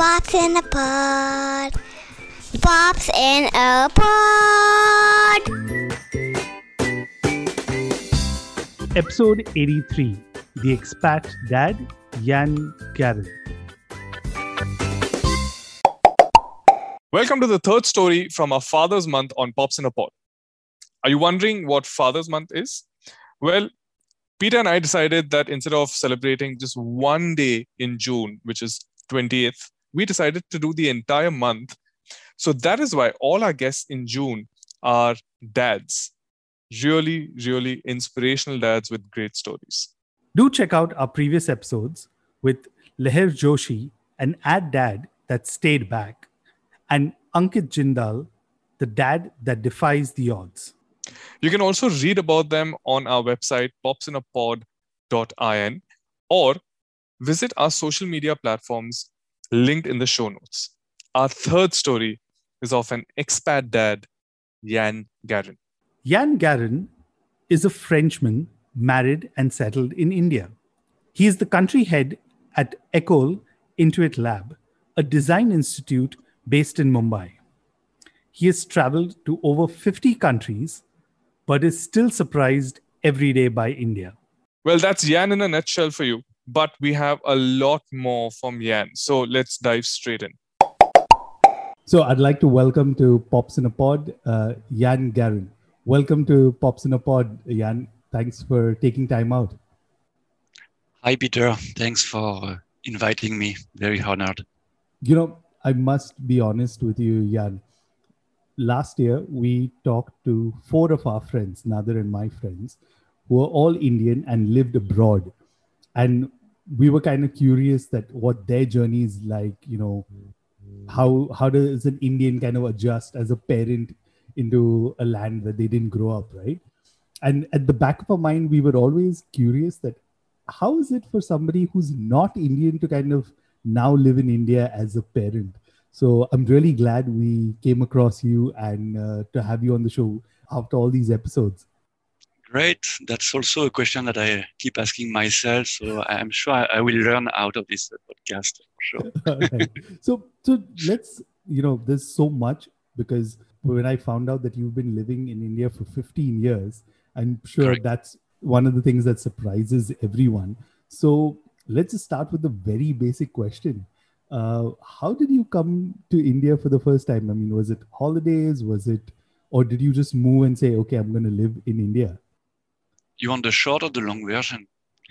Pops in a pod. Pops in a pod. Episode 83 The Expat Dad, Jan Garin. Welcome to the third story from our Father's Month on Pops in a Pod. Are you wondering what Father's Month is? Well, Peter and I decided that instead of celebrating just one day in June, which is 20th, we decided to do the entire month. So that is why all our guests in June are dads. Really, really inspirational dads with great stories. Do check out our previous episodes with Leher Joshi, an ad dad that stayed back, and Ankit Jindal, the dad that defies the odds. You can also read about them on our website, popsinapod.in, or visit our social media platforms linked in the show notes. Our third story is of an expat dad, Jan Garin. Jan Garin is a Frenchman married and settled in India. He is the country head at Ecole Intuit Lab, a design institute based in Mumbai. He has traveled to over 50 countries, but is still surprised every day by India. Well, that's Jan in a nutshell for you, but we have a lot more from Jan. So let's dive straight in. So I'd like to welcome to Pops in a Pod, uh, Jan Garin. Welcome to Pops in a Pod, Jan. Thanks for taking time out. Hi, Peter. Thanks for inviting me. Very honored. You know, I must be honest with you, Jan. Last year, we talked to four of our friends, Nader and my friends, who are all Indian and lived abroad. And we were kind of curious that what their journey is like, you know, how how does an Indian kind of adjust as a parent into a land that they didn't grow up, right? And at the back of our mind, we were always curious that how is it for somebody who's not Indian to kind of now live in India as a parent? So I'm really glad we came across you and uh, to have you on the show after all these episodes. Great. That's also a question that I keep asking myself. So I'm sure I will learn out of this podcast for sure. right. So, so let's, you know, there's so much because when I found out that you've been living in India for 15 years, I'm sure Correct. that's one of the things that surprises everyone. So let's just start with the very basic question. Uh, how did you come to India for the first time? I mean, was it holidays? Was it, or did you just move and say, okay, I'm going to live in India? You want the short or the long version?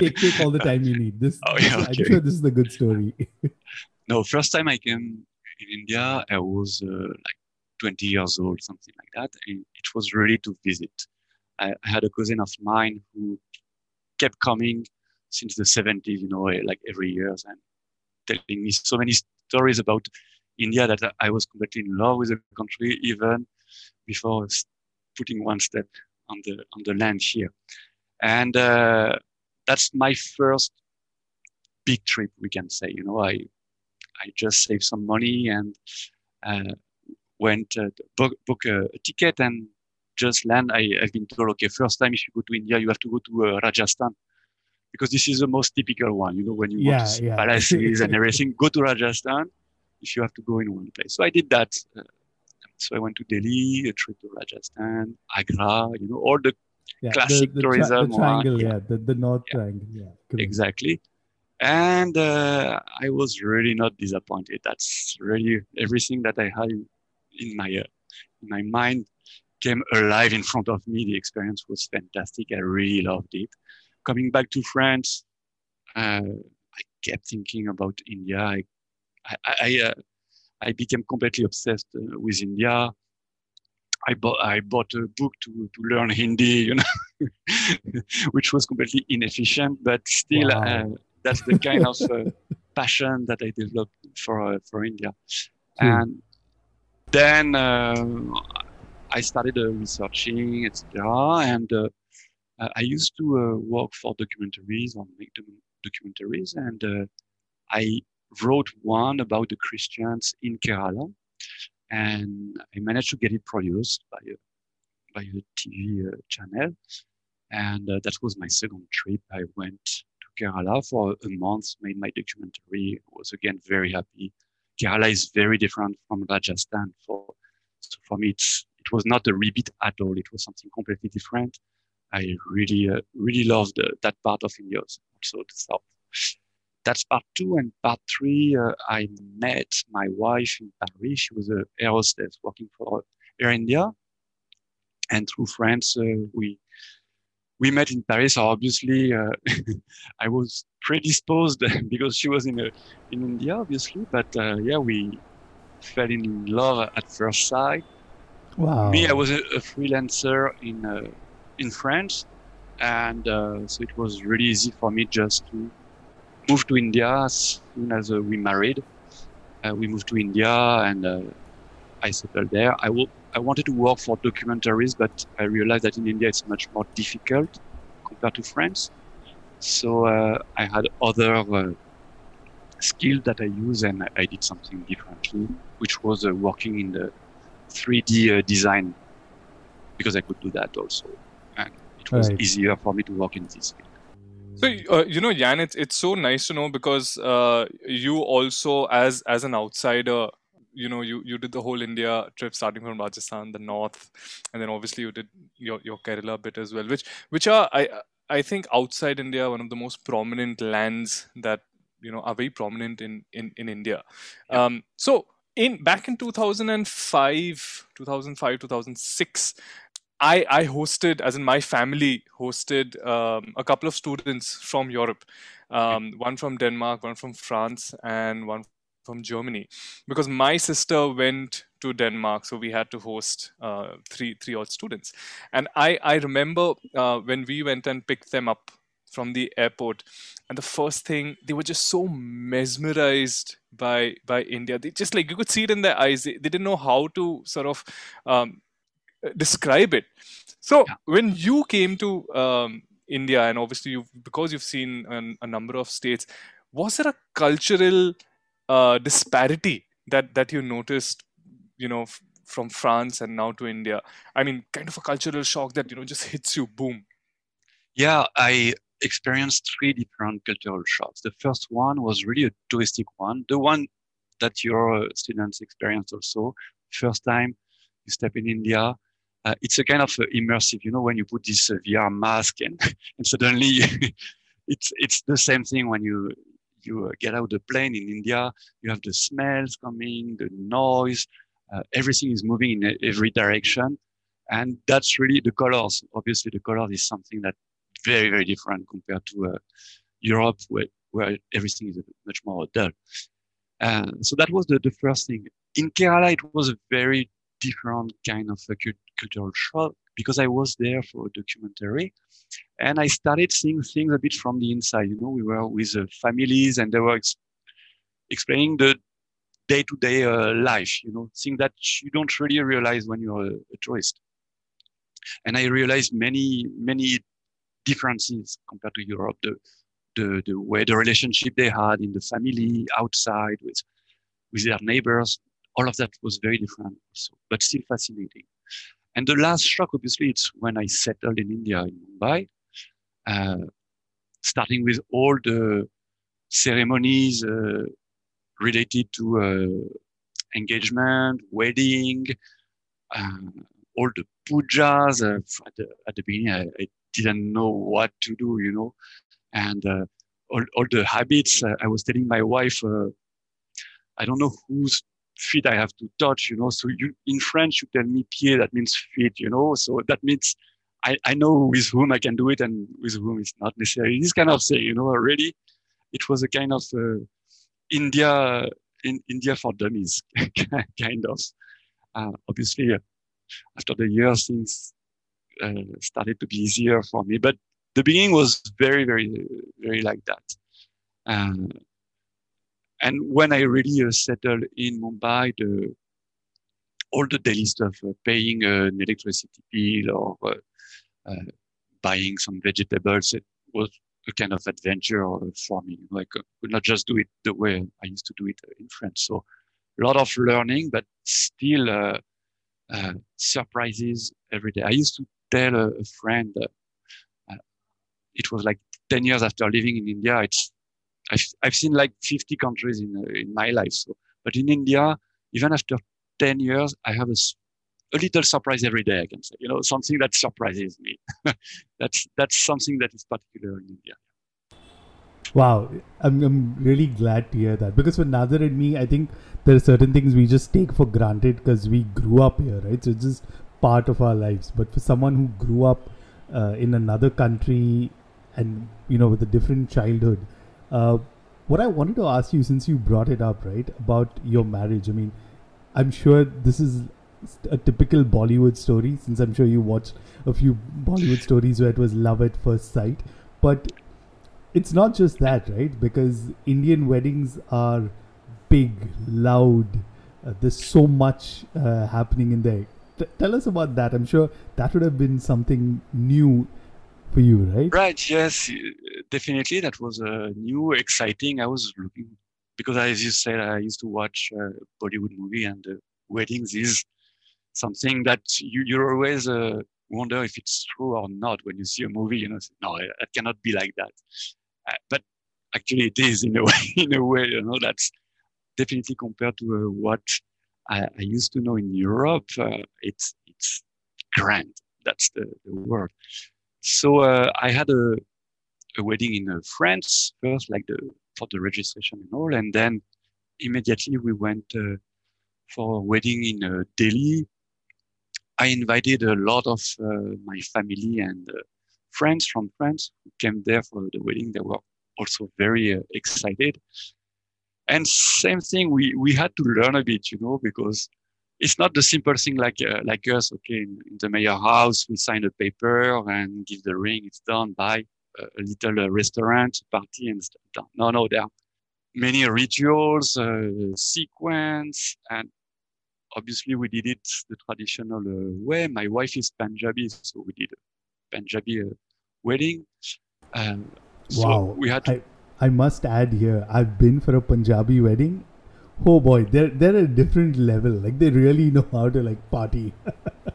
take, take all the time you need. This, Oh, yeah, I'm okay. sure this is the good story. No, first time I came in India, I was uh, like 20 years old, something like that. And it was really to visit. I, I had a cousin of mine who kept coming since the 70s, you know, like every year and telling me so many stories about India that I was completely in love with the country even before putting one step on the on the land here. And uh, that's my first big trip, we can say. You know, I I just saved some money and uh, went uh, book, book a, a ticket and just land. I, I've been told, okay, first time if you go to India, you have to go to uh, Rajasthan because this is the most typical one. You know, when you Yeah, want to see yeah. palaces and everything, go to Rajasthan if you have to go in one place. So I did that. So I went to Delhi, a trip to Rajasthan, Agra, you know, all the Yeah, Classic the, the, tri- tourism the one, triangle, yeah. the, the north Yeah. triangle, yeah. correct. exactly and uh, i was really not disappointed that's really everything that i had in, in my uh, in my mind came alive in front of me the experience was fantastic i really loved it coming back to france uh, i kept thinking about india i i i, uh, I became completely obsessed uh, with india I bought I bought a book to, to learn Hindi, you know, which was completely inefficient, but still Wow. uh, that's the kind of uh, passion that I developed for uh, for India. Cool. And then I started uh, researching, etc. And I used to uh, work for documentaries on make documentaries, and uh, I wrote one about the Christians in Kerala, and I managed to get it produced by a by a TV uh, channel, and uh, that was my second trip. I went to Kerala for a month, made my documentary, was again very happy. Kerala is very different from Rajasthan. For, so for me, it's, it was not a repeat at all. It was something completely different. I really, uh, really loved uh, that part of India, also the south. That's part two. And part three, uh, I met my wife in Paris. She was a air hostess working for Air India. And through friends, uh, we we met in Paris. So obviously, uh, I was predisposed because she was in uh, in India, obviously. But uh, yeah, we fell in love at first sight. Wow. Me, I was a, a freelancer in uh, in France, and uh, so it was really easy for me just to move to India as soon as uh, we married. we moved to India, and I settled there. I will I wanted to work for documentaries, but I realized that in India it's much more difficult compared to France. So uh, I had other uh, skills that I use, and I did something differently, which was uh, working in the 3D uh, design because I could do that also, and it was Right. easier for me to work in this field. So uh, you know, Jan, it's it's so nice to know because uh, you also, as as an outsider, you know, you you did the whole India trip, starting from Rajasthan, the north, and then obviously you did your your Kerala bit as well, which which are I I think outside India one of the most prominent lands that you know are very prominent in in in India. Um, so in back in 2005 2005 2006 I, I hosted, as in my family hosted um, a couple of students from Europe, um, one from Denmark, one from France, and one from Germany, because my sister went to Denmark, so we had to host uh, three three odd students, and I I remember uh, when we went and picked them up from the airport, and the first thing they were just so mesmerized by by India. They just like you could see it in their eyes. They, they didn't know how to sort of um, describe it. So Yeah. when you came to um, India, and obviously you because you've seen an, a number of states, was there a cultural uh, disparity that that you noticed? You know, f- from France and now to India. I mean, kind of a cultural shock that you know just hits you. Boom. Yeah, I experienced three different cultural shocks. The first one was really a touristic one, the one that your students experienced also. First time you step in India, uh, it's a kind of uh, immersive. You know, when you put this uh, VR mask and and suddenly it's it's the same thing when you you uh, get out the plane in India. You have the smells coming, the noise, uh, everything is moving in every direction, and that's really the colors. Obviously, the colors is something that very very different compared to uh, Europe, where where everything is much more dull. So that was the, the first thing. In Kerala, it was a very different kind of cultural shock because I was there for a documentary, and I started seeing things a bit from the inside. You know, we were with uh, families, and they were ex- explaining the day-to-day uh, life. You know, things that you don't really realize when you're a, a tourist. And I realized many many differences compared to Europe. The the, the way the relationship they had in the family, outside with with their neighbors, all of that was very different, also, but still fascinating. And the last shock, obviously, it's when I settled in India, in Mumbai, uh, starting with all the ceremonies uh, related to uh, engagement, wedding, uh, all the pujas. Uh, at, the, at the beginning, I, I didn't know what to do, you know, and uh, all, all the habits. I was telling my wife, I don't know whose feet I have to touch, you know. So you, in French, you tell me pied, that means feet, you know. So that means I, I know with whom I can do it and with whom it's not necessary. This kind of thing, you know, already it was a kind of uh, India, in India for dummies, kind of. Uh, obviously, uh, after the years, things uh, started to be easier for me. But the beginning was very, very, very like that. Uh, and when I really uh, settled in Mumbai, the, all the daily stuff, uh, paying an electricity bill or uh, buying some vegetables, it was a kind of adventure for me. Like, I could not just do it the way I used to do it in France. So, a lot of learning, but still uh, uh, surprises every day. I used to tell a, a friend, it was like 10 years after living in India, it's I've, I've seen like 50 countries in in my life. So, but in India, even after 10 years, I have a, a little surprise every day. I can say, you know, something that surprises me. that's that's something that is particular in India. Wow, I'm, I'm really glad to hear that because for Nader and me, I think there are certain things we just take for granted because we grew up here, right? So it's just part of our lives. But for someone who grew up uh, in another country and you know with a different childhood, uh, what I wanted to ask you, since you brought it up, right, about your marriage. I mean, I'm sure this is a typical Bollywood story, since I'm sure you watched a few Bollywood stories where it was love at first sight. But it's not just that, right? Because Indian weddings are big, loud. Uh, there's so much uh, happening in there. T- tell us about that. I'm sure that would have been something new for you, right? Right. Yes, definitely. That was uh, new, exciting. I was looking because, as you said, I used to watch uh, Bollywood movie, and uh, weddings is something that you you always uh, wonder if it's true or not when you see a movie. You know, no, it cannot be like that. Uh, but actually, it is in a way. In a way, you know, that's definitely compared to uh, what I, I, used to know in Europe. it's it's grand. That's the, the word. So uh, I had a, a wedding in uh, France first, like the for the registration and all, and then immediately we went uh, for a wedding in uh, Delhi. I invited a lot of my family and friends from France who came there for the wedding. They were also very excited. And same thing, we we had to learn a bit, you know, because it's not the simple thing like uh, like us. Okay, in, in, the mayor house, we sign a paper and give the ring. It's done by a, little uh, restaurant party and stuff. No, no, there are many rituals, uh, sequence, and obviously we did it the traditional uh, way. My wife is Punjabi, so we did a Punjabi uh, wedding. Um, so wow, we had. To, I, I must add here, I've been for a Punjabi wedding oh boy, they're they're a different level. Like they really know how to like party.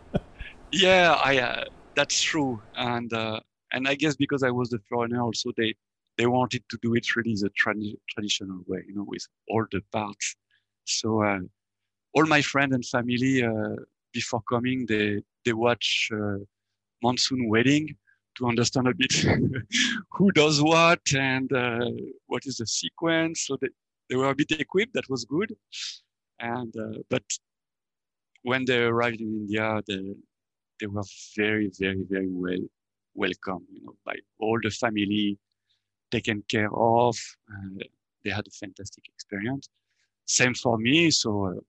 yeah, I uh, that's true, and uh, and I guess because I was the foreigner, also they they wanted to do it really the tra- traditional way, you know, with all the parts. So uh, all my friends and family uh, before coming, they they watch uh, monsoon wedding to understand a bit who does what and uh, what is the sequence. So they, they were a bit equipped. That was good. And uh, but when they arrived in India, they they were very, very, very well welcome. You know, by all the family, taken care of. Uh, they had a fantastic experience. Same for me. So uh,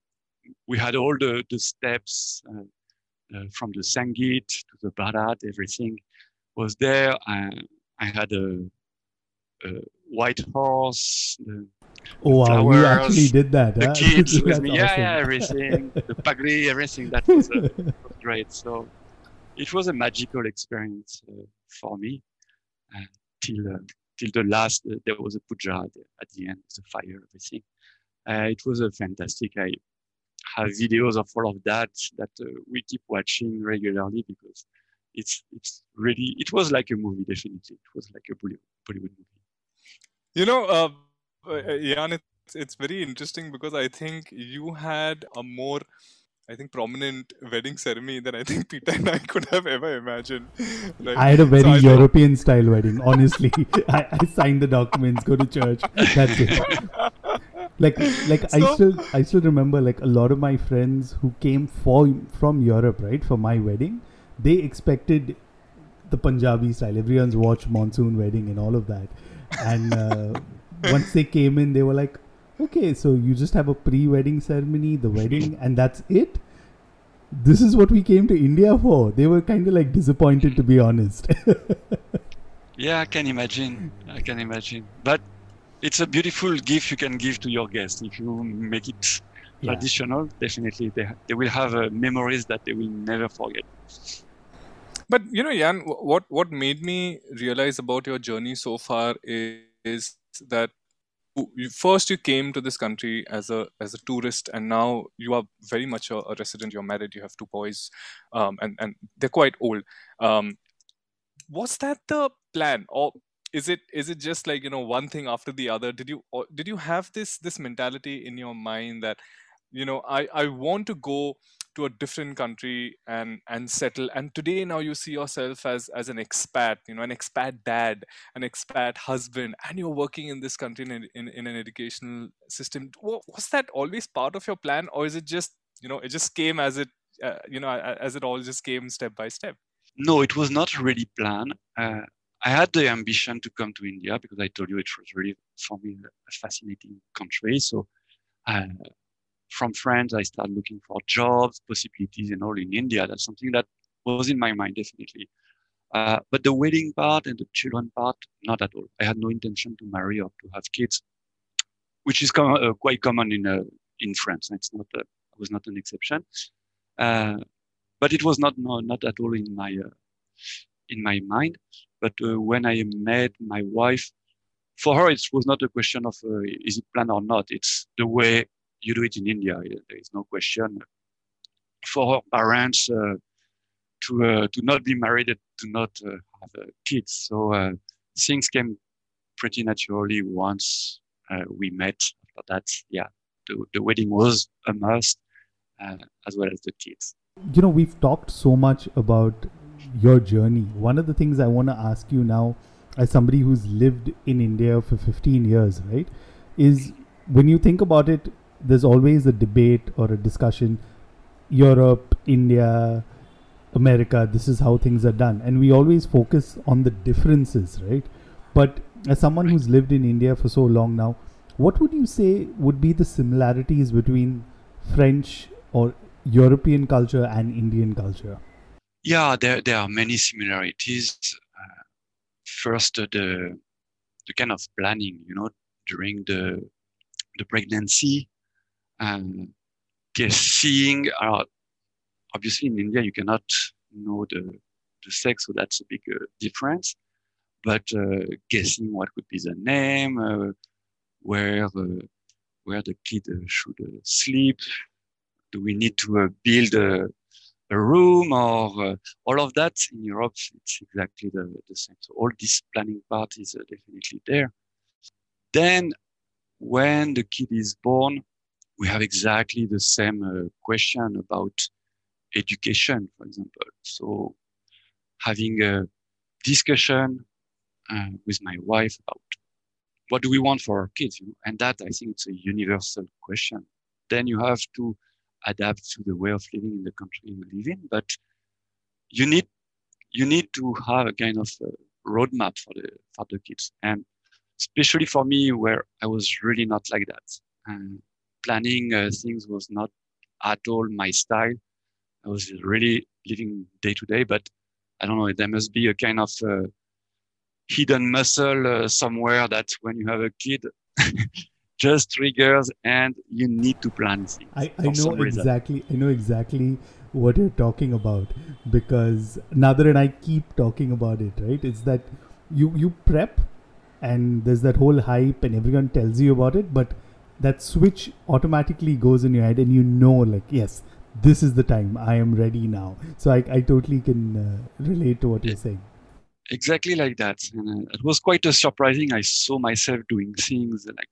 we had all the the steps uh, uh, from the Sangeet to the Baraat. Everything was there. I, I had a, a white horse. The, Oh wow, flowers, we actually did that. The huh? kids with me, yeah, yeah, everything, the pagri, everything. That was, uh, was, great. So it was a magical experience uh, for me. Uh, till uh, till the last, uh, there was a puja at the, end, the fire, everything. Uh, it was a fantastic. I have videos of all of that that we keep watching regularly because it's it's really it was like a movie. Definitely, it was like a Bollywood movie. You know uh, Jan, it's, it's very interesting because I think you had a more, I think, prominent wedding ceremony than I think Peter and I could have ever imagined. Like, I had a very so European style wedding. Honestly, I, I signed the documents, go to church. That's it. like like so, I still I still remember like a lot of my friends who came for from Europe right for my wedding they expected the Punjabi style everyone's watched monsoon wedding and all of that and uh, once they came in, they were like, okay, so you just have a pre wedding ceremony, the wedding, and that's it? This is what we came to India for. They were kind of like disappointed, to be honest. yeah, I can imagine. I can imagine. But it's a beautiful gift you can give to your guests if you make it yeah. traditional. Definitely, they, they will have uh, memories that they will never forget. But you know, Jan, what what made me realize about your journey so far is, is that you, first you came to this country as a as a tourist and now you are very much a, a resident you're married you have two boys um, and and they're quite old. Um, was that the plan or is it is it just like you know one thing after the other? Did you did you have this this mentality in your mind that you know i i want to go to a different country and and settle and today now you see yourself as as an expat you know an expat dad an expat husband and you're working in this country in, in, in an educational system was that always part of your plan or is it just you know it just came as it uh, you know as it all just came step by step No, it was not really planned. Uh, I had the ambition to come to India because I told you it was really for me a fascinating country. So uh, from France, I started looking for jobs, possibilities, and all in India. That's something that was in my mind definitely. Uh, but the wedding part and the children part, not at all. I had no intention to marry or to have kids, which is com- uh, quite common in uh, in France. It's not uh, was not an exception. Uh, but it was not no, not at all in my uh, in my mind. But uh, when I met my wife, for her it was not a question of is it planned or not. It's the way you do it in India. There is no question. For parents uh, to uh, to not be married, to not uh, have uh, kids. So uh, things came pretty naturally once uh, we met. That, yeah, the, the wedding was a must, uh, as well as the kids. you know we've talked so much about your journey one of the things i want to ask you now as somebody who's lived in india for 15 years right is when you think about it there's always a debate or a discussion europe india america this is how things are done and we always focus on the differences right but as someone who's lived in india for so long now what would you say would be the similarities between french or European culture and Indian culture? Yeah, there there are many similarities. Uh, first, uh, the the kind of planning, you know, during the the pregnancy, and guessing. Uh, obviously, in India, you cannot know the the sex, so that's a big uh, difference. But uh, guessing what would be the name, uh, where where the kid uh, should sleep, do we need to build a, a room or uh, all of that in Europe? It's exactly the, the same. So all this planning part is uh, definitely there. Then when the kid is born, we have exactly the same uh, question about education, for example. So having a discussion uh, with my wife about what do we want for our kids, and that I think it's a universal question. Then you have to adapt to the way of living in the country you live in. But you need you need to have a kind of a roadmap for the for the kids, and especially for me, where I was really not like that. And planning uh, things was not at all my style. I was really living day to day, but I don't know. There must be a kind of uh, hidden muscle uh, somewhere that when you have a kid. just triggers and you need to plan things. I, I know exactly I know exactly what you're talking about because Nader and I keep talking about it, right? It's that you you prep and there's that whole hype and everyone tells you about it, but that switch automatically goes in your head and you know like yes, this is the time. I am ready now. So I, I totally can uh, relate to what you're saying. exactly like that. And uh, it was quite a surprising. I saw myself doing things like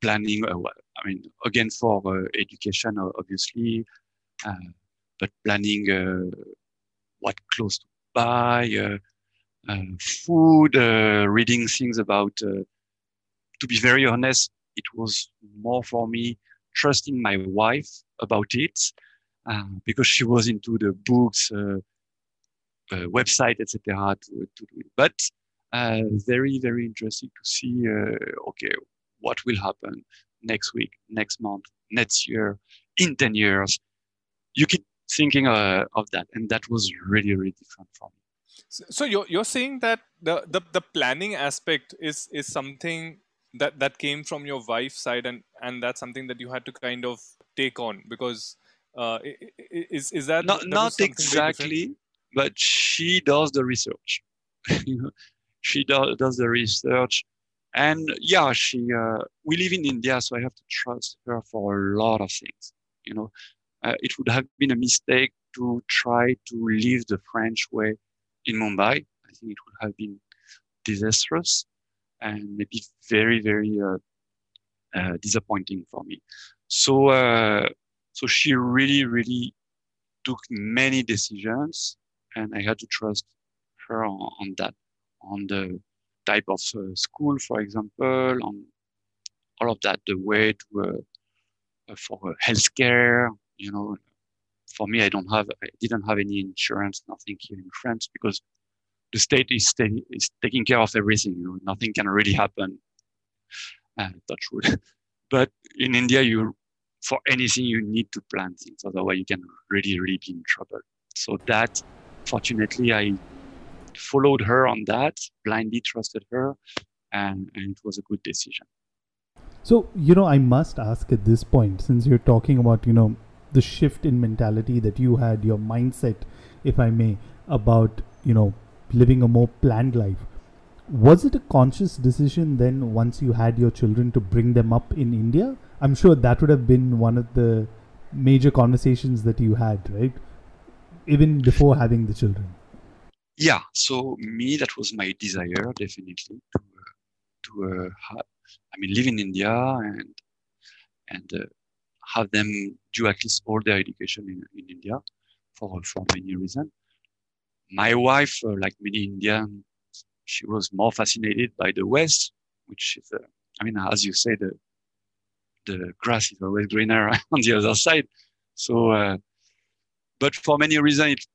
planning. Uh, I mean, again for uh, education, obviously, uh, but planning uh, what clothes to buy, uh, uh, food, uh, reading things about. Uh, to be very honest, it was more for me trusting my wife about it uh, because she was into the books. Uh, uh, website, etc. But uh, very, very interesting to see. Uh, okay, what will happen next week, next month, next year, in ten years? You keep thinking uh, of that, and that was really, really different for me. So, so you're you're saying that the, the the planning aspect is is something that that came from your wife's side, and and that's something that you had to kind of take on because uh, is is that Not that not was something very different? exactly, but she does the research. She do, does the research, and yeah, she. Uh, we live in India, so I have to trust her for a lot of things. You know, uh, it would have been a mistake to try to live the French way in Mumbai. I think it would have been disastrous and maybe very, very uh, uh, disappointing for me. So, uh, so she really, really took many decisions, and I had to trust her on, on that, on the type of uh, school, for example, on all of that, the way to uh, for healthcare, you know, for me, I don't have, I didn't have any insurance, nothing here in France because the state is, is taking care of everything. You know, nothing can really happen. Uh, touch wood. but in India, you, for anything, you need to plan things. Otherwise, you can really, really be in trouble. So that, fortunately, I followed her on that, blindly trusted her, and, and it was a good decision. So, you know, I must ask at this point, since you're talking about, you know, the shift in mentality that you had, your mindset, if I may, about, you know, living a more planned life. Was it a conscious decision then once you had your children to bring them up in India? I'm sure that would have been one of the major conversations that you had, right? Even before having the children. Yeah, so me, that was my desire, definitely, to, uh, to uh, have, I mean, live in India and and uh, have them do at least all their education in, in India for, for many reasons. My wife, uh, like many Indians, she was more fascinated by the West, which is, uh, I mean, as you say, the, the grass is always greener on the other side. So, uh, but for many reasons, it,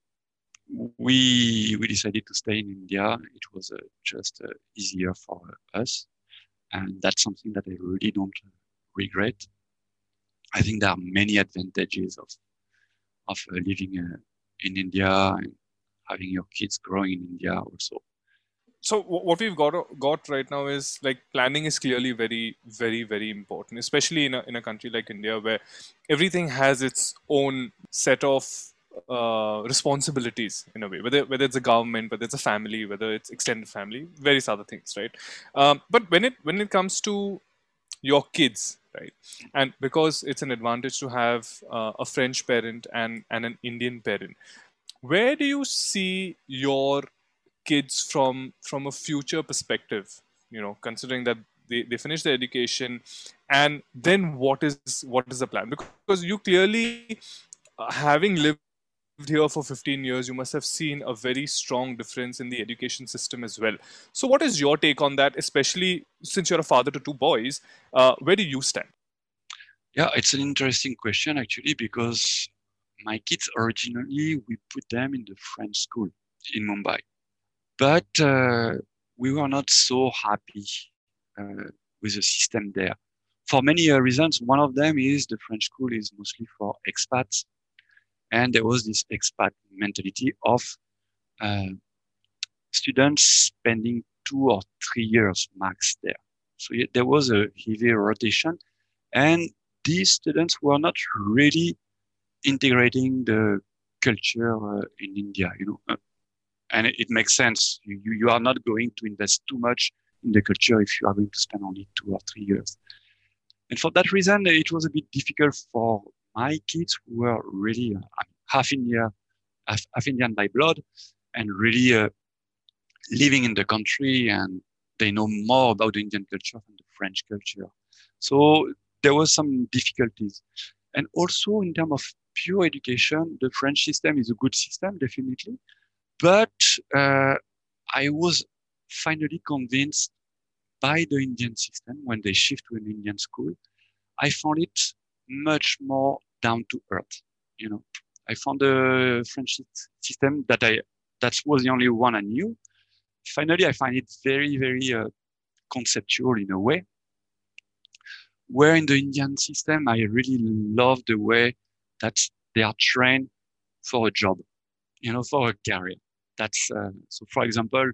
we we decided to stay in India. It was uh, just uh, easier for us, and that's something that I really don't regret. I think there are many advantages of of uh, living in India and having your kids growing in India also. So what we've got got right now is like planning is clearly very very very important, especially in a in a country like India where everything has its own set of uh, responsibilities in a way, whether whether it's a government, whether it's a family, whether it's extended family, various other things, right? Um, but when it when it comes to your kids right and because it's an advantage to have uh, a french parent and and an indian parent where do you see your kids from from a future perspective you know considering that they, they finish their education and then what is what is the plan because you clearly uh, having lived here for 15 years, you must have seen a very strong difference in the education system as well. So, what is your take on that, especially since you're a father to two boys? Uh, where do you stand? Yeah, it's an interesting question actually because my kids originally we put them in the French school in Mumbai, but uh, we were not so happy uh, with the system there for many uh, reasons. One of them is the French school is mostly for expats and there was this expat mentality of uh, students spending two or three years max there. So there was a heavy rotation, and these students were not really integrating the culture uh, in India, you know. Uh, and it, it, makes sense. You, you are not going to invest too much in the culture if you are going to spend only two or three years. And for that reason, it was a bit difficult for my kids who were really uh, half India, half, half, Indian by blood, and really uh, living in the country, and they know more about the Indian culture than the French culture. So there was some difficulties, and also in terms of pure education, the French system is a good system, definitely, but uh, I was finally convinced by the Indian system when they shift to an Indian school. I found it much more down to earth. You know, I found the French system that I that was the only one I knew. Finally, I find it very very uh, conceptual in a way. Where in the Indian system, I really love the way that they are trained for a job, you know, for a career. That's uh, so. For example,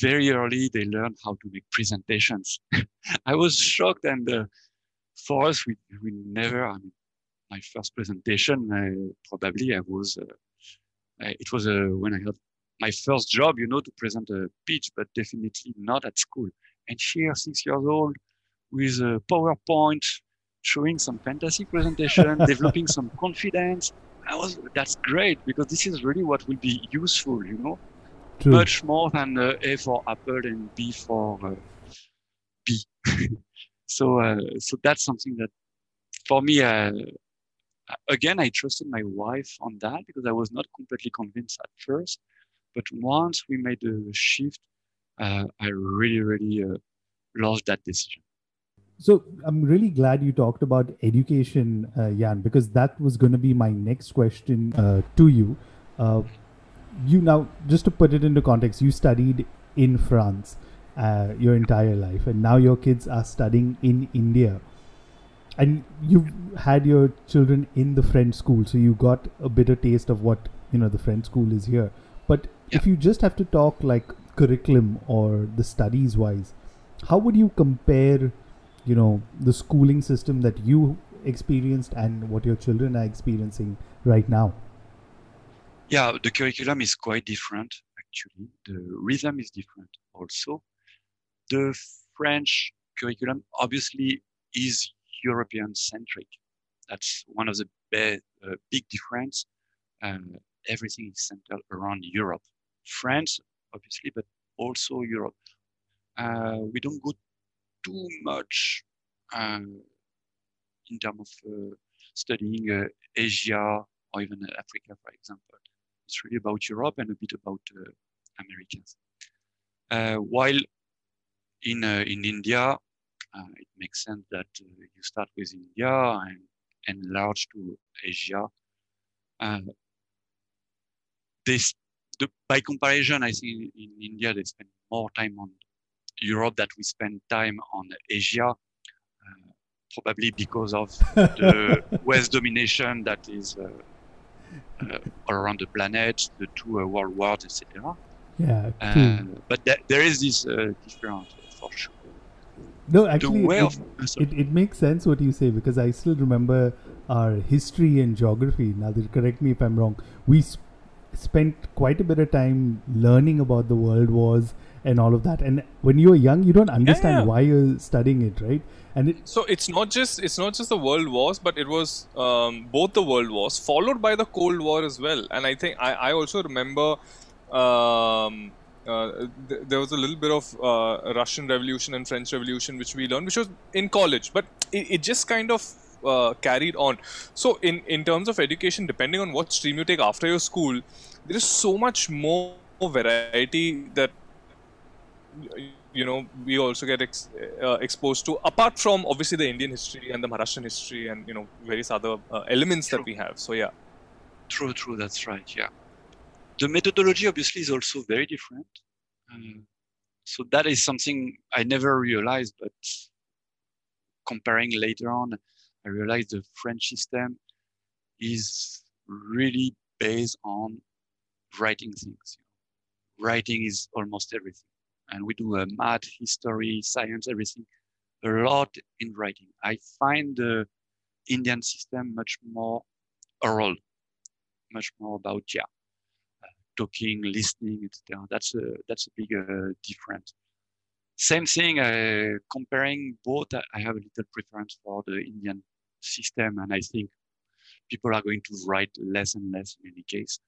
very early they learn how to make presentations. I was shocked, and uh, for us, we we never. I mean, my first presentation, probably I was, uh, it was uh, when I had my first job, you know, to present a pitch, but definitely not at school. And here, six years old, with a PowerPoint, showing some fantasy presentation, developing some confidence. I was, that's great because this is really what will be useful, you know. True. much more than uh, A for apple and B for uh, B. so uh, so that's something that for me uh, again I trusted my wife on that because I was not completely convinced at first, but once we made the shift, uh, I really really uh, loved that decision. So I'm really glad you talked about education, uh, Jan, because that was going to be my next question uh, to you. Uh, you now, just to put it into context, you studied in France uh, your entire life, and now your kids are studying in India, and you've had your children in the French school, so you got a bitter taste of what you know the French school is here. But if you just have to talk like curriculum or the studies wise, how would you compare? You know the schooling system that you experienced and what your children are experiencing right now? Yeah the curriculum is quite different actually. The rhythm is different also. The french curriculum obviously is european centric that's one of the be- uh, big difference uh, everything is centered around europe. France obviously but also europe. Uh, we don't go too much um, in terms of uh, studying uh, Asia or even Africa, for example. It's really about Europe and a bit about uh, Americans. while in in India, it makes sense that you start with India and enlarge to Asia. this the, by comparison, I think in India they spend more time on Europe that we spend time on Asia, uh, probably because of the West domination that is uh, uh, around the planet, the two uh, world wars, etc. Yeah, uh, but th- there is this uh, difference for sure. No, actually, it, of, it, it, makes sense what you say because I still remember our history and geography. Now, correct me if I'm wrong. We sp- spent quite a bit of time learning about the world wars and all of that. And when you're young, you don't understand yeah, yeah. why you're studying it, right? And it, so it's not just it's not just the world wars, but it was um, both the world wars followed by the Cold War as well. And I think I, I also remember. Um, uh, th- there was a little bit of uh, Russian Revolution and French Revolution, which we learned, which was in college, but it, it just kind of uh, carried on. So, in in terms of education, depending on what stream you take after your school, there is so much more variety that you know we also get ex- uh, exposed to apart from obviously the indian history and the maharashtrian history and you know various other uh, elements true. that we have. So yeah. True true. That's right. Yeah. The methodology obviously is also very different. Um, so that is something i never realized but comparing later on i realized the french system is really based on writing things. Writing is almost everything and we do a math, history, science, everything, a lot in writing. I find the Indian system much more oral, much more about yeah, uh, talking, listening, etc. That's a that's a big uh, difference. Same thing, uh, comparing both, I have a little preference for the Indian system, and I think people are going to write less and less in any case.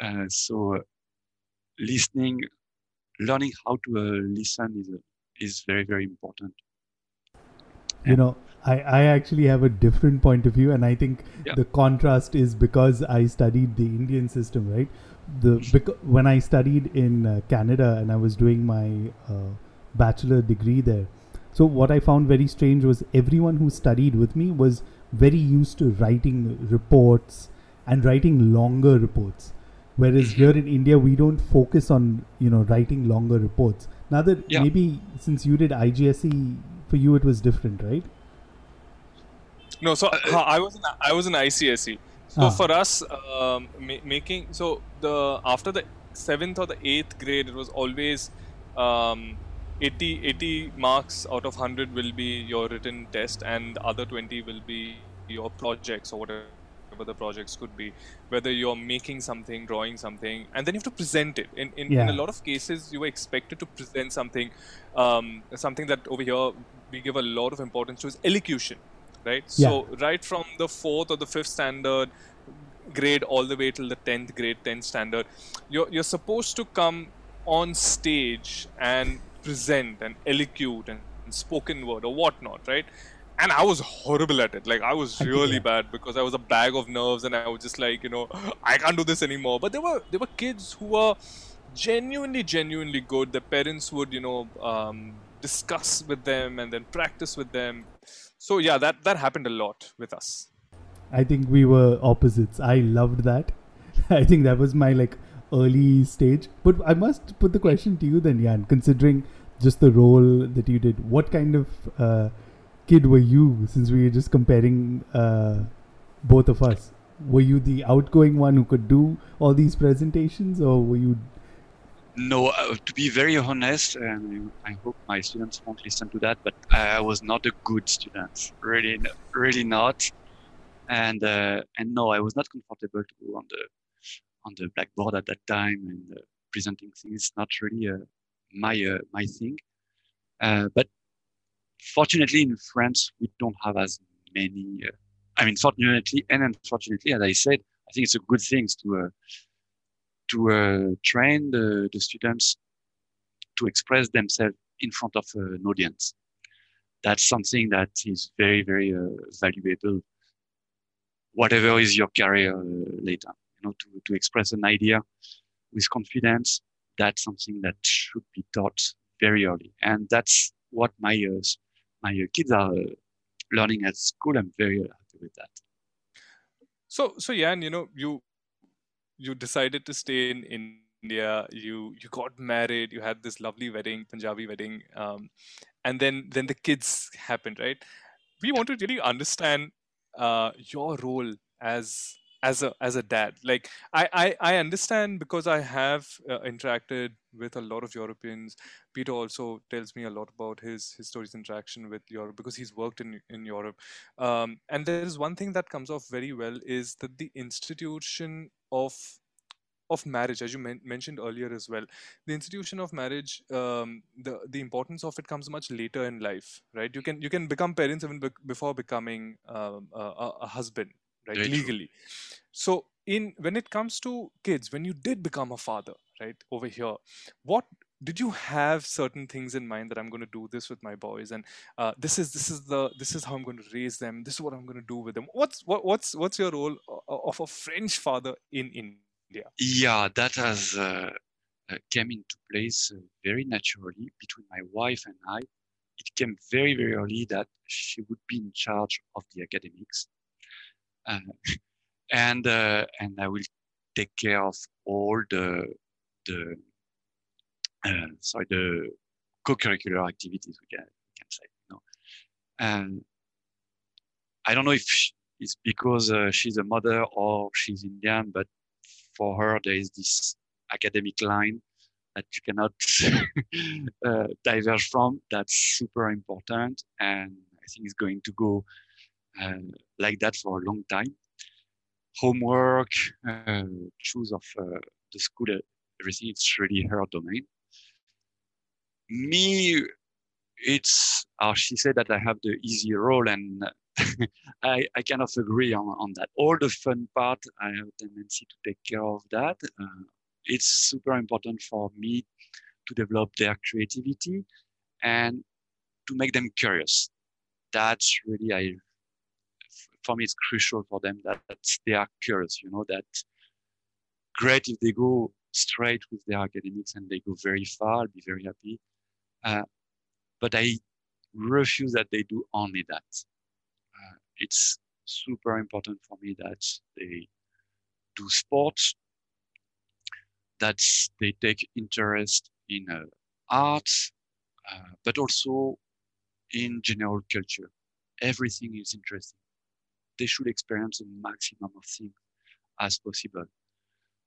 Uh, so listening learning how to uh, listen is is very very important. You know, I, I actually have a different point of view, and I think yeah. the contrast is because I studied the Indian system, right? The because when I studied in uh, Canada and I was doing my uh, bachelor degree there, so what I found very strange was everyone who studied with me was very used to writing reports and writing longer reports whereas mm-hmm. here in india we don't focus on you know writing longer reports now that yeah. maybe since you did IGCSE for you it was different right no so uh, i was in, i was in icse so ah. for us um, ma- making so the after the seventh or the eighth grade it was always um, 80 80 marks out of 100 will be your written test and the other 20 will be your projects or whatever whatever the projects could be, whether you're making something, drawing something, and then you have to present it. In in, yeah. in a lot of cases, you are expected to present something, um, something that over here we give a lot of importance to is elocution, right? Yeah. So right from the fourth or the fifth standard, grade all the way till the 10th grade 10th standard you're, you're supposed to come on stage and present and and, and spoken word or whatnot right and I was horrible at it. Like I was really bad because I was a bag of nerves, and I was just like, you know, I can't do this anymore. But there were there were kids who were genuinely, genuinely good. Their parents would, you know, um, discuss with them and then practice with them. So yeah, that that happened a lot with us. I think we were opposites. I loved that. I think that was my like early stage. But I must put the question to you then, Jan, considering just the role that you did. What kind of uh, kid were you? Since we were just comparing uh, both of us, were you the outgoing one who could do all these presentations, or were you? No, uh, to be very honest, and I hope my students won't listen to that, but I was not a good student. Really, really not. And uh, and no, I was not comfortable to go on the on the blackboard at that time and uh, presenting things. Not really uh, my uh, my thing. But fortunately, in France, we don't have as many. Uh, I mean, fortunately and unfortunately, as I said, I think it's a good thing to uh, to uh, train the, the students to express themselves in front of uh, an audience. That's something that is very, very uh, valuable. Whatever is your career later, you know, to, to express an idea with confidence, that's something that should be taught very early. And that's what my uh, my kids are uh, learning at school. I'm very happy with that. So so Jan, you know, you you decided to stay in India. You you got married. You had this lovely wedding, Punjabi wedding, um, and then then the kids happened, right? We want to really understand uh, your role as as a as a dad. Like I I, I understand because I have uh, interacted with a lot of Europeans. Peter also tells me a lot about his his stories interaction with Europe because he's worked in in Europe. Um, and there is one thing that comes off very well is that the institution of of marriage as you men- mentioned earlier as well the institution of marriage um, the the importance of it comes much later in life right you can you can become parents even bec before becoming um, a a husband right Very true. legally so in when it comes to kids when you did become a father right over here what did you have certain things in mind that i'm going to do this with my boys and uh, this is this is the this is how i'm going to raise them this is what i'm going to do with them what's what, what's what's your role o- of a french father in india Yeah, that has uh, uh, came into place uh, very naturally between my wife and I. It came very, very early that she would be in charge of the academics, uh, and uh, and I will take care of all the the uh, sorry the co-curricular activities we can we can say. You know, and I don't know if sh- it's because uh, she's a mother or she's Indian, but for her there is this academic line that you cannot uh, diverge from. That's super important, and I think it's going to go like that for a long time. Homework, uh, choose of uh, the school, uh, everything. It's really her domain. Me, it's. Uh, she said that I have the easy role, and I, I kind of agree on, on that. All the fun part, I have a tendency to take care of that. Uh, it's super important for me to develop their creativity and to make them curious. That's really, I, for me, it's crucial for them that, that they are curious, you know, that great if they go straight with their academics and they go very far, I'll be very happy. Uh, but I refuse that they do only that uh, it's super important for me that they do sports, that they take interest in uh, art, uh, but also in general culture. Everything is interesting. They should experience the maximum of things as possible.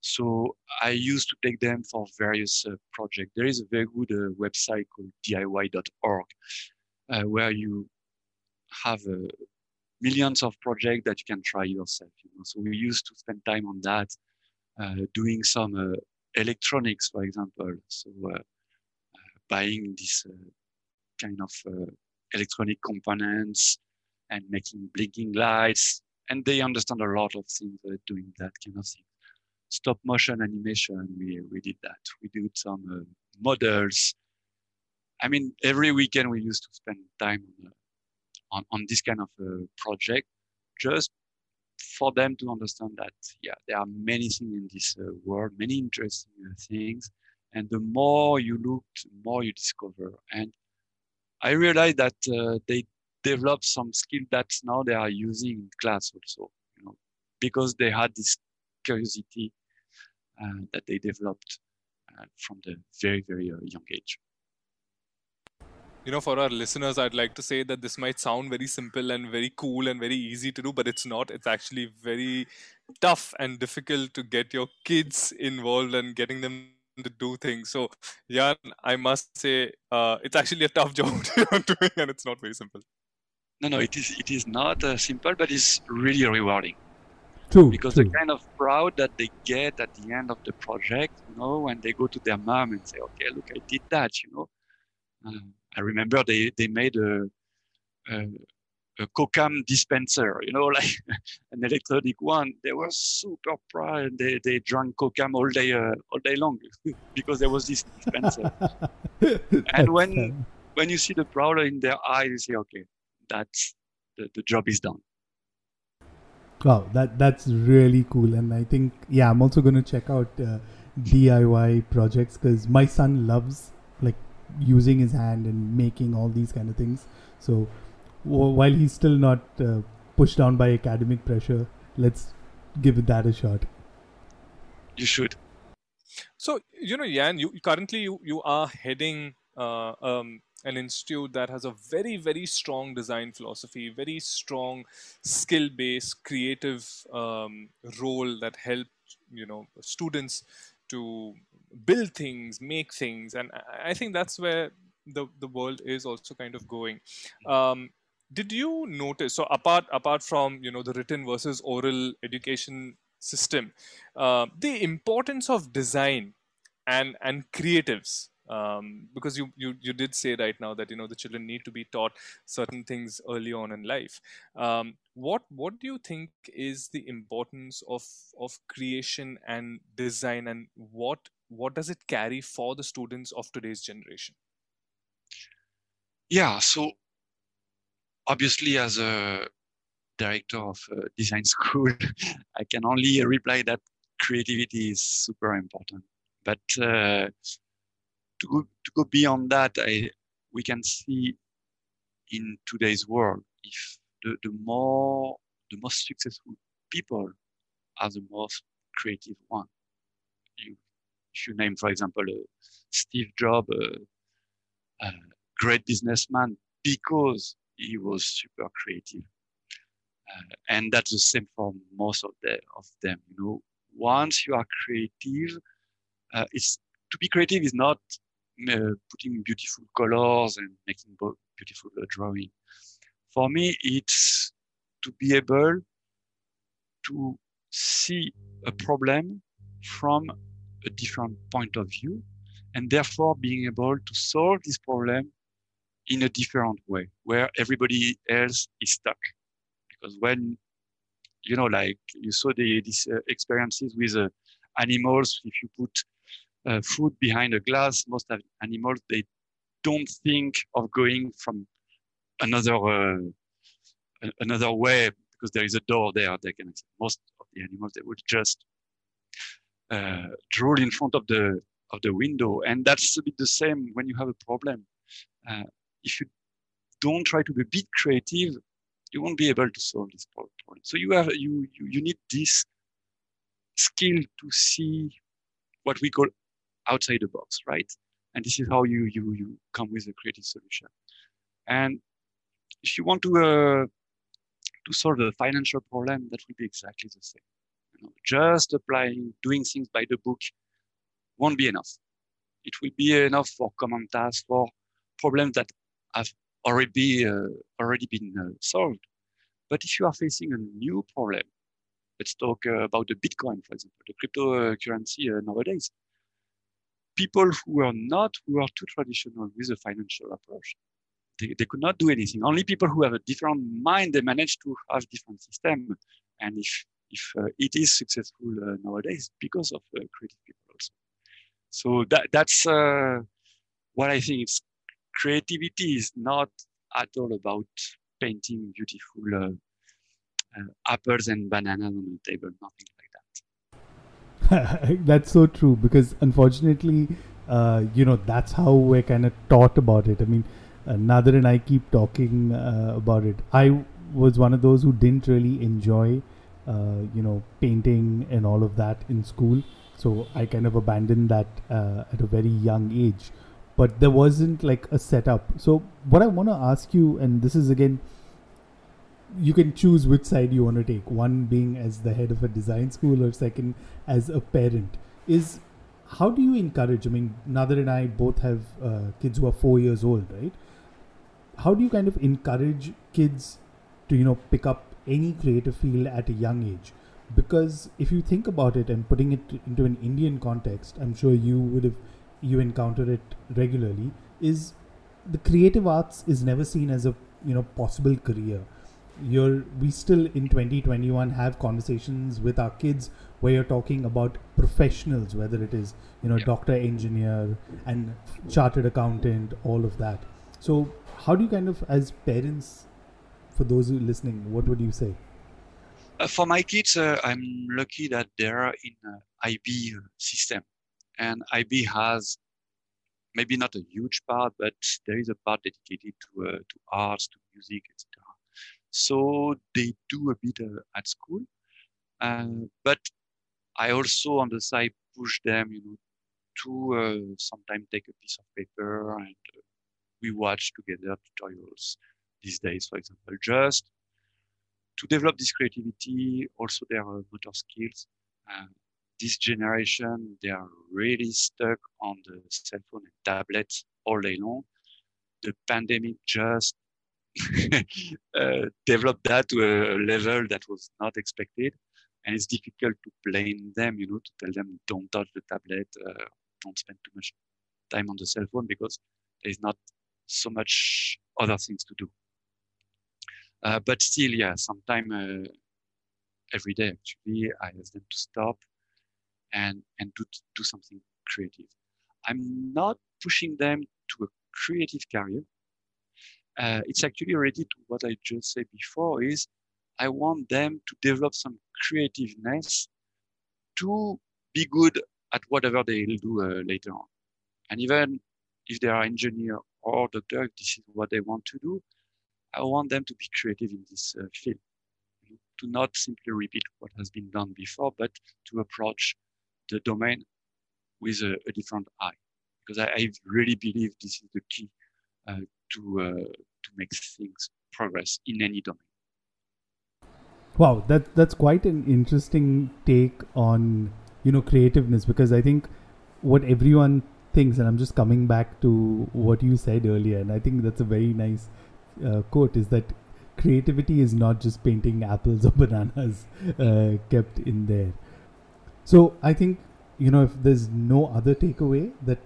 So I used to take them for various uh, projects. There is a very good uh, website called DIY.org uh, where you have uh, millions of projects that you can try yourself. You know? So we used to spend time on that, uh, doing some uh, electronics, for example. So buying this kind of electronic components and making blinking lights, and they understand a lot of things uh, doing that kind of thing. Stop motion animation, we we did that. We did some uh, models. I mean, every weekend we used to spend time on uh, on, on this kind of uh, project, just for them to understand that yeah, there are many things in this uh, world, many interesting uh, things, and the more you look, the more you discover. And I realized that uh, they developed some skill that now they are using in class also, you know, because they had this curiosity uh, that they developed uh, from the very very uh, young age. You know for our listeners i'd like to say that this might sound very simple and very cool and very easy to do but it's not. It's actually very tough and difficult to get your kids involved and getting them to do things. So yeah i must say uh, it's actually a tough job to doing and it's not very simple no no it is it is not uh, simple but it's really rewarding True. because true. the kind of proud that they get at the end of the project you know when they go to their mom and say okay look i did that you know um, I remember they they made a, a, a kokum dispenser, you know, like an electronic one. They were super proud. They they drank kokum all day uh, all day long because there was this dispenser. and when when you see the pride in their eyes, you say, okay, that's the, the job is done. Wow, that that's really cool, and I think yeah, I'm also going to check out uh, DIY projects because my son loves like using his hand and making all these kind of things. So w- while he's still not uh, pushed down by academic pressure, let's give that a shot. You should. So you know, Jan, you currently you you are heading uh, um, an institute that has a very very strong design philosophy, very strong skill based creative um, role that help you know students to build things, make things, and I- I think that's where the the world is also kind of going. Um, did you notice? So apart apart from you know the written versus oral education system, uh, the importance of design and and creatives um, because you, you you did say right now that you know the children need to be taught certain things early on in life um, what what do you think is the importance of of creation and design and what what does it carry for the students of today's generation Yeah. So obviously, as a director of a design school, I can only reply that creativity is super important. But uh, to go to go beyond that, I we can see in today's world if the, the more the most successful people are the most creative one. You if you name, for example, uh, Steve Jobs, uh, a great businessman because he was super creative. Uh, and that's the same for most of, the, of them. You know, once you are creative, uh, it's to be creative is not uh, putting beautiful colors and making beautiful uh, drawing. For me, it's to be able to see a problem from a different point of view and therefore being able to solve this problem in a different way where everybody else is stuck because when you know like you saw the these uh, experiences with uh, animals if you put uh, food behind a glass. Most of animals they don't think of going from another uh, another way because there is a door there. They can most of the animals they would just uh, drool in front of the of the window. And that's a bit the same when you have a problem. Uh, if you don't try to be a bit creative you won't be able to solve this problem. So you have you you, you need this skill to see what we call outside the box right? And this is how you you you come with a creative solution. And if you want to uh, to solve a financial problem that will be exactly the same. You know, just applying doing things by the book won't be enough. It will be enough for common tasks for problems that have already be, uh, already been uh, solved. But if you are facing a new problem let's talk uh, about the bitcoin for example the cryptocurrency uh, nowadays people who are not who are too traditional with a financial approach they, they could not do anything. Only people who have a different mind, they manage to have different system. And if, if uh, it is successful uh, nowadays because of uh, creative people also. So that, that's uh, what I think it's creativity is not at all about painting beautiful uh, uh, apples and bananas on the table, nothing. that's so true because unfortunately, uh, you know, that's how we're kind of taught about it. I mean, uh, Nader and I keep talking uh, about it. I was one of those who didn't really enjoy, uh, you know, painting and all of that in school. So I kind of abandoned that uh, at a very young age. But there wasn't like a setup. So what I want to ask you, and this is again you can choose which side you want to take. One being as the head of a design school or second as a parent. Is how do you encourage i mean nader and i both have uh, kids who are four years old right? How do you kind of encourage kids to you know pick up any creative field at a young age? Because if you think about it and putting it into an indian context i'm sure you would have you encounter it regularly is the creative arts is never seen as a you know possible career you're we still in 2021 have conversations with our kids where you're talking about professionals whether it is you know yeah. doctor engineer and chartered accountant all of that. So how do you kind of as parents for those who are listening what would you say? Uh, for my kids uh, i'm lucky that they're in uh, ib system. And ib has maybe not a huge part but there is a part dedicated to uh, to arts to music etc so they do a bit uh, at school. Uh, but I also on the side push them, you know, to uh, sometimes take a piece of paper and uh, we watch together tutorials these days, for example, just to develop this creativity, also their motor skills. This generation, they are really stuck on the cell phone and tablets all day long. The pandemic just uh, developed that to a level that was not expected. And it's difficult to blame them, you know, to tell them don't touch the tablet, uh, don't spend too much time on the cell phone because there's not so much other things to do. Uh, but still, yeah, sometime uh, every day actually, I ask them to stop and and do do something creative. I'm not pushing them to a creative career uh, it's actually related to what I just said before is I want them to develop some creativeness to be good at whatever they'll do uh, later on. And even if they are engineer or doctor, this is what they want to do, I want them to be creative in this uh, field, to not simply repeat what has been done before, but to approach the domain with a, a different eye. Because I, I, really believe this is the key uh, to uh, to make things progress in any domain. Wow, that that's quite an interesting take on you know creativeness because I think what everyone thinks, and I'm just coming back to what you said earlier, and I think that's a very nice uh, quote, is that creativity is not just painting apples or bananas uh, kept in there. So I think you know if there's no other takeaway that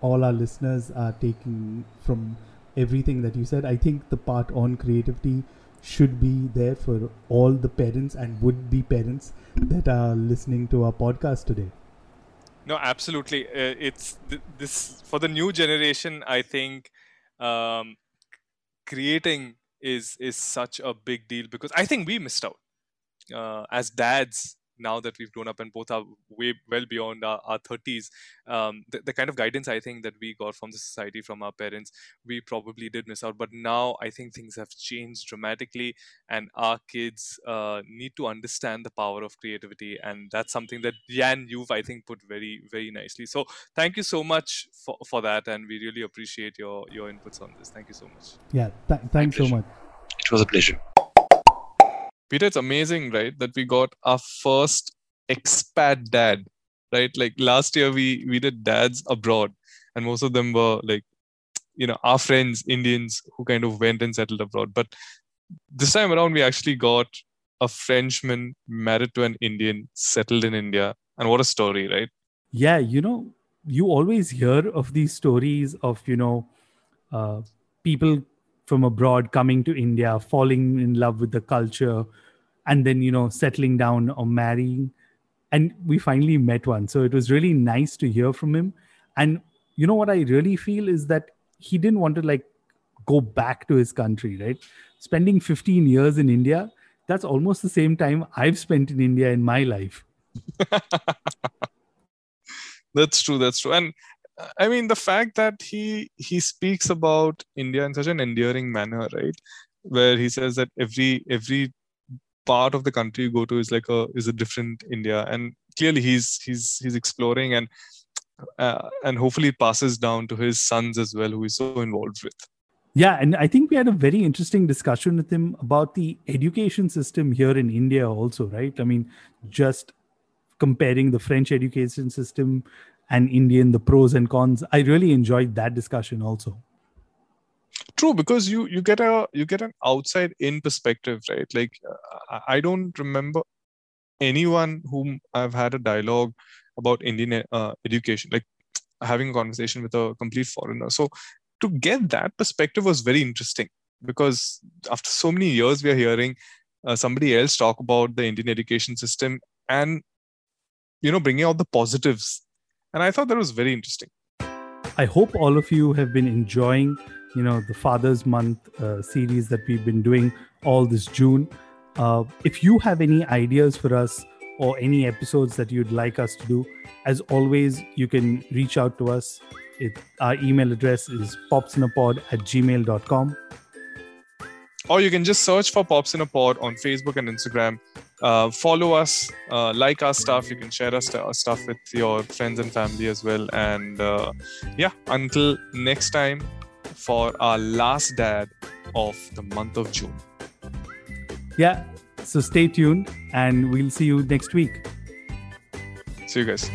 all our listeners are taking from everything that you said. I think the part on creativity should be there for all the parents and would be parents that are listening to our podcast today. No, absolutely. Uh, it's th- this for the new generation. I think um, creating is is such a big deal because I think we missed out uh, as dads now that we've grown up and both are way well beyond our, our 30s um, the, the, kind of guidance i think that we got from the society from our parents we probably did miss out. But now i think things have changed dramatically and our kids uh, need to understand the power of creativity and that's something that jan you've i think put very very nicely. So thank you so much for, for that and we really appreciate your your inputs on this. Thank you so much. Yeah th- thanks so much. It was a pleasure Peter, it's amazing, right, that we got our first expat dad, right? Like last year we we did dads abroad, and most of them were like, you know, our friends Indians who kind of went and settled abroad. But this time around, we actually got a Frenchman married to an Indian, settled in India, and what a story, right? Yeah, you know, you always hear of these stories of you know, uh, people from abroad coming to India, falling in love with the culture, and then you know settling down or marrying. And we finally met one, so it was really nice to hear from him. And you know what I really feel is that he didn't want to like go back to his country, right? Spending 15 years in India, that's almost the same time I've spent in India in my life. that's true. That's true. And I mean, the fact that he he speaks about India in such an endearing manner, right? Where he says that every every part of the country you go to is like a is a different India, and clearly he's he's he's exploring and uh, and hopefully it passes down to his sons as well, who he's so involved with. Yeah, and I think we had a very interesting discussion with him about the education system here in India, also, right? I mean, just comparing the French education system and Indian, the pros and cons. I really enjoyed that discussion also. True, because you you get a you get an outside in perspective, right? Like uh, I don't remember anyone whom I've had a dialogue about Indian uh, education, like having a conversation with a complete foreigner. So to get that perspective was very interesting because after so many years we are hearing uh, somebody else talk about the Indian education system and you know bringing out the positives and i thought that was very interesting. I hope all of you have been enjoying you know the father's month uh, series that we've been doing all this june. Uh, if you have any ideas for us or any episodes that you'd like us to do as always you can reach out to us. It, our email address is popsinapod at gmail.com or you can just search for pops in a pod on facebook and instagram uh, follow us, uh, like our stuff. You can share our, st- our, stuff with your friends and family as well. And uh, yeah, until next time for our last dad of the month of June. Yeah, so stay tuned and we'll see you next week. See you guys.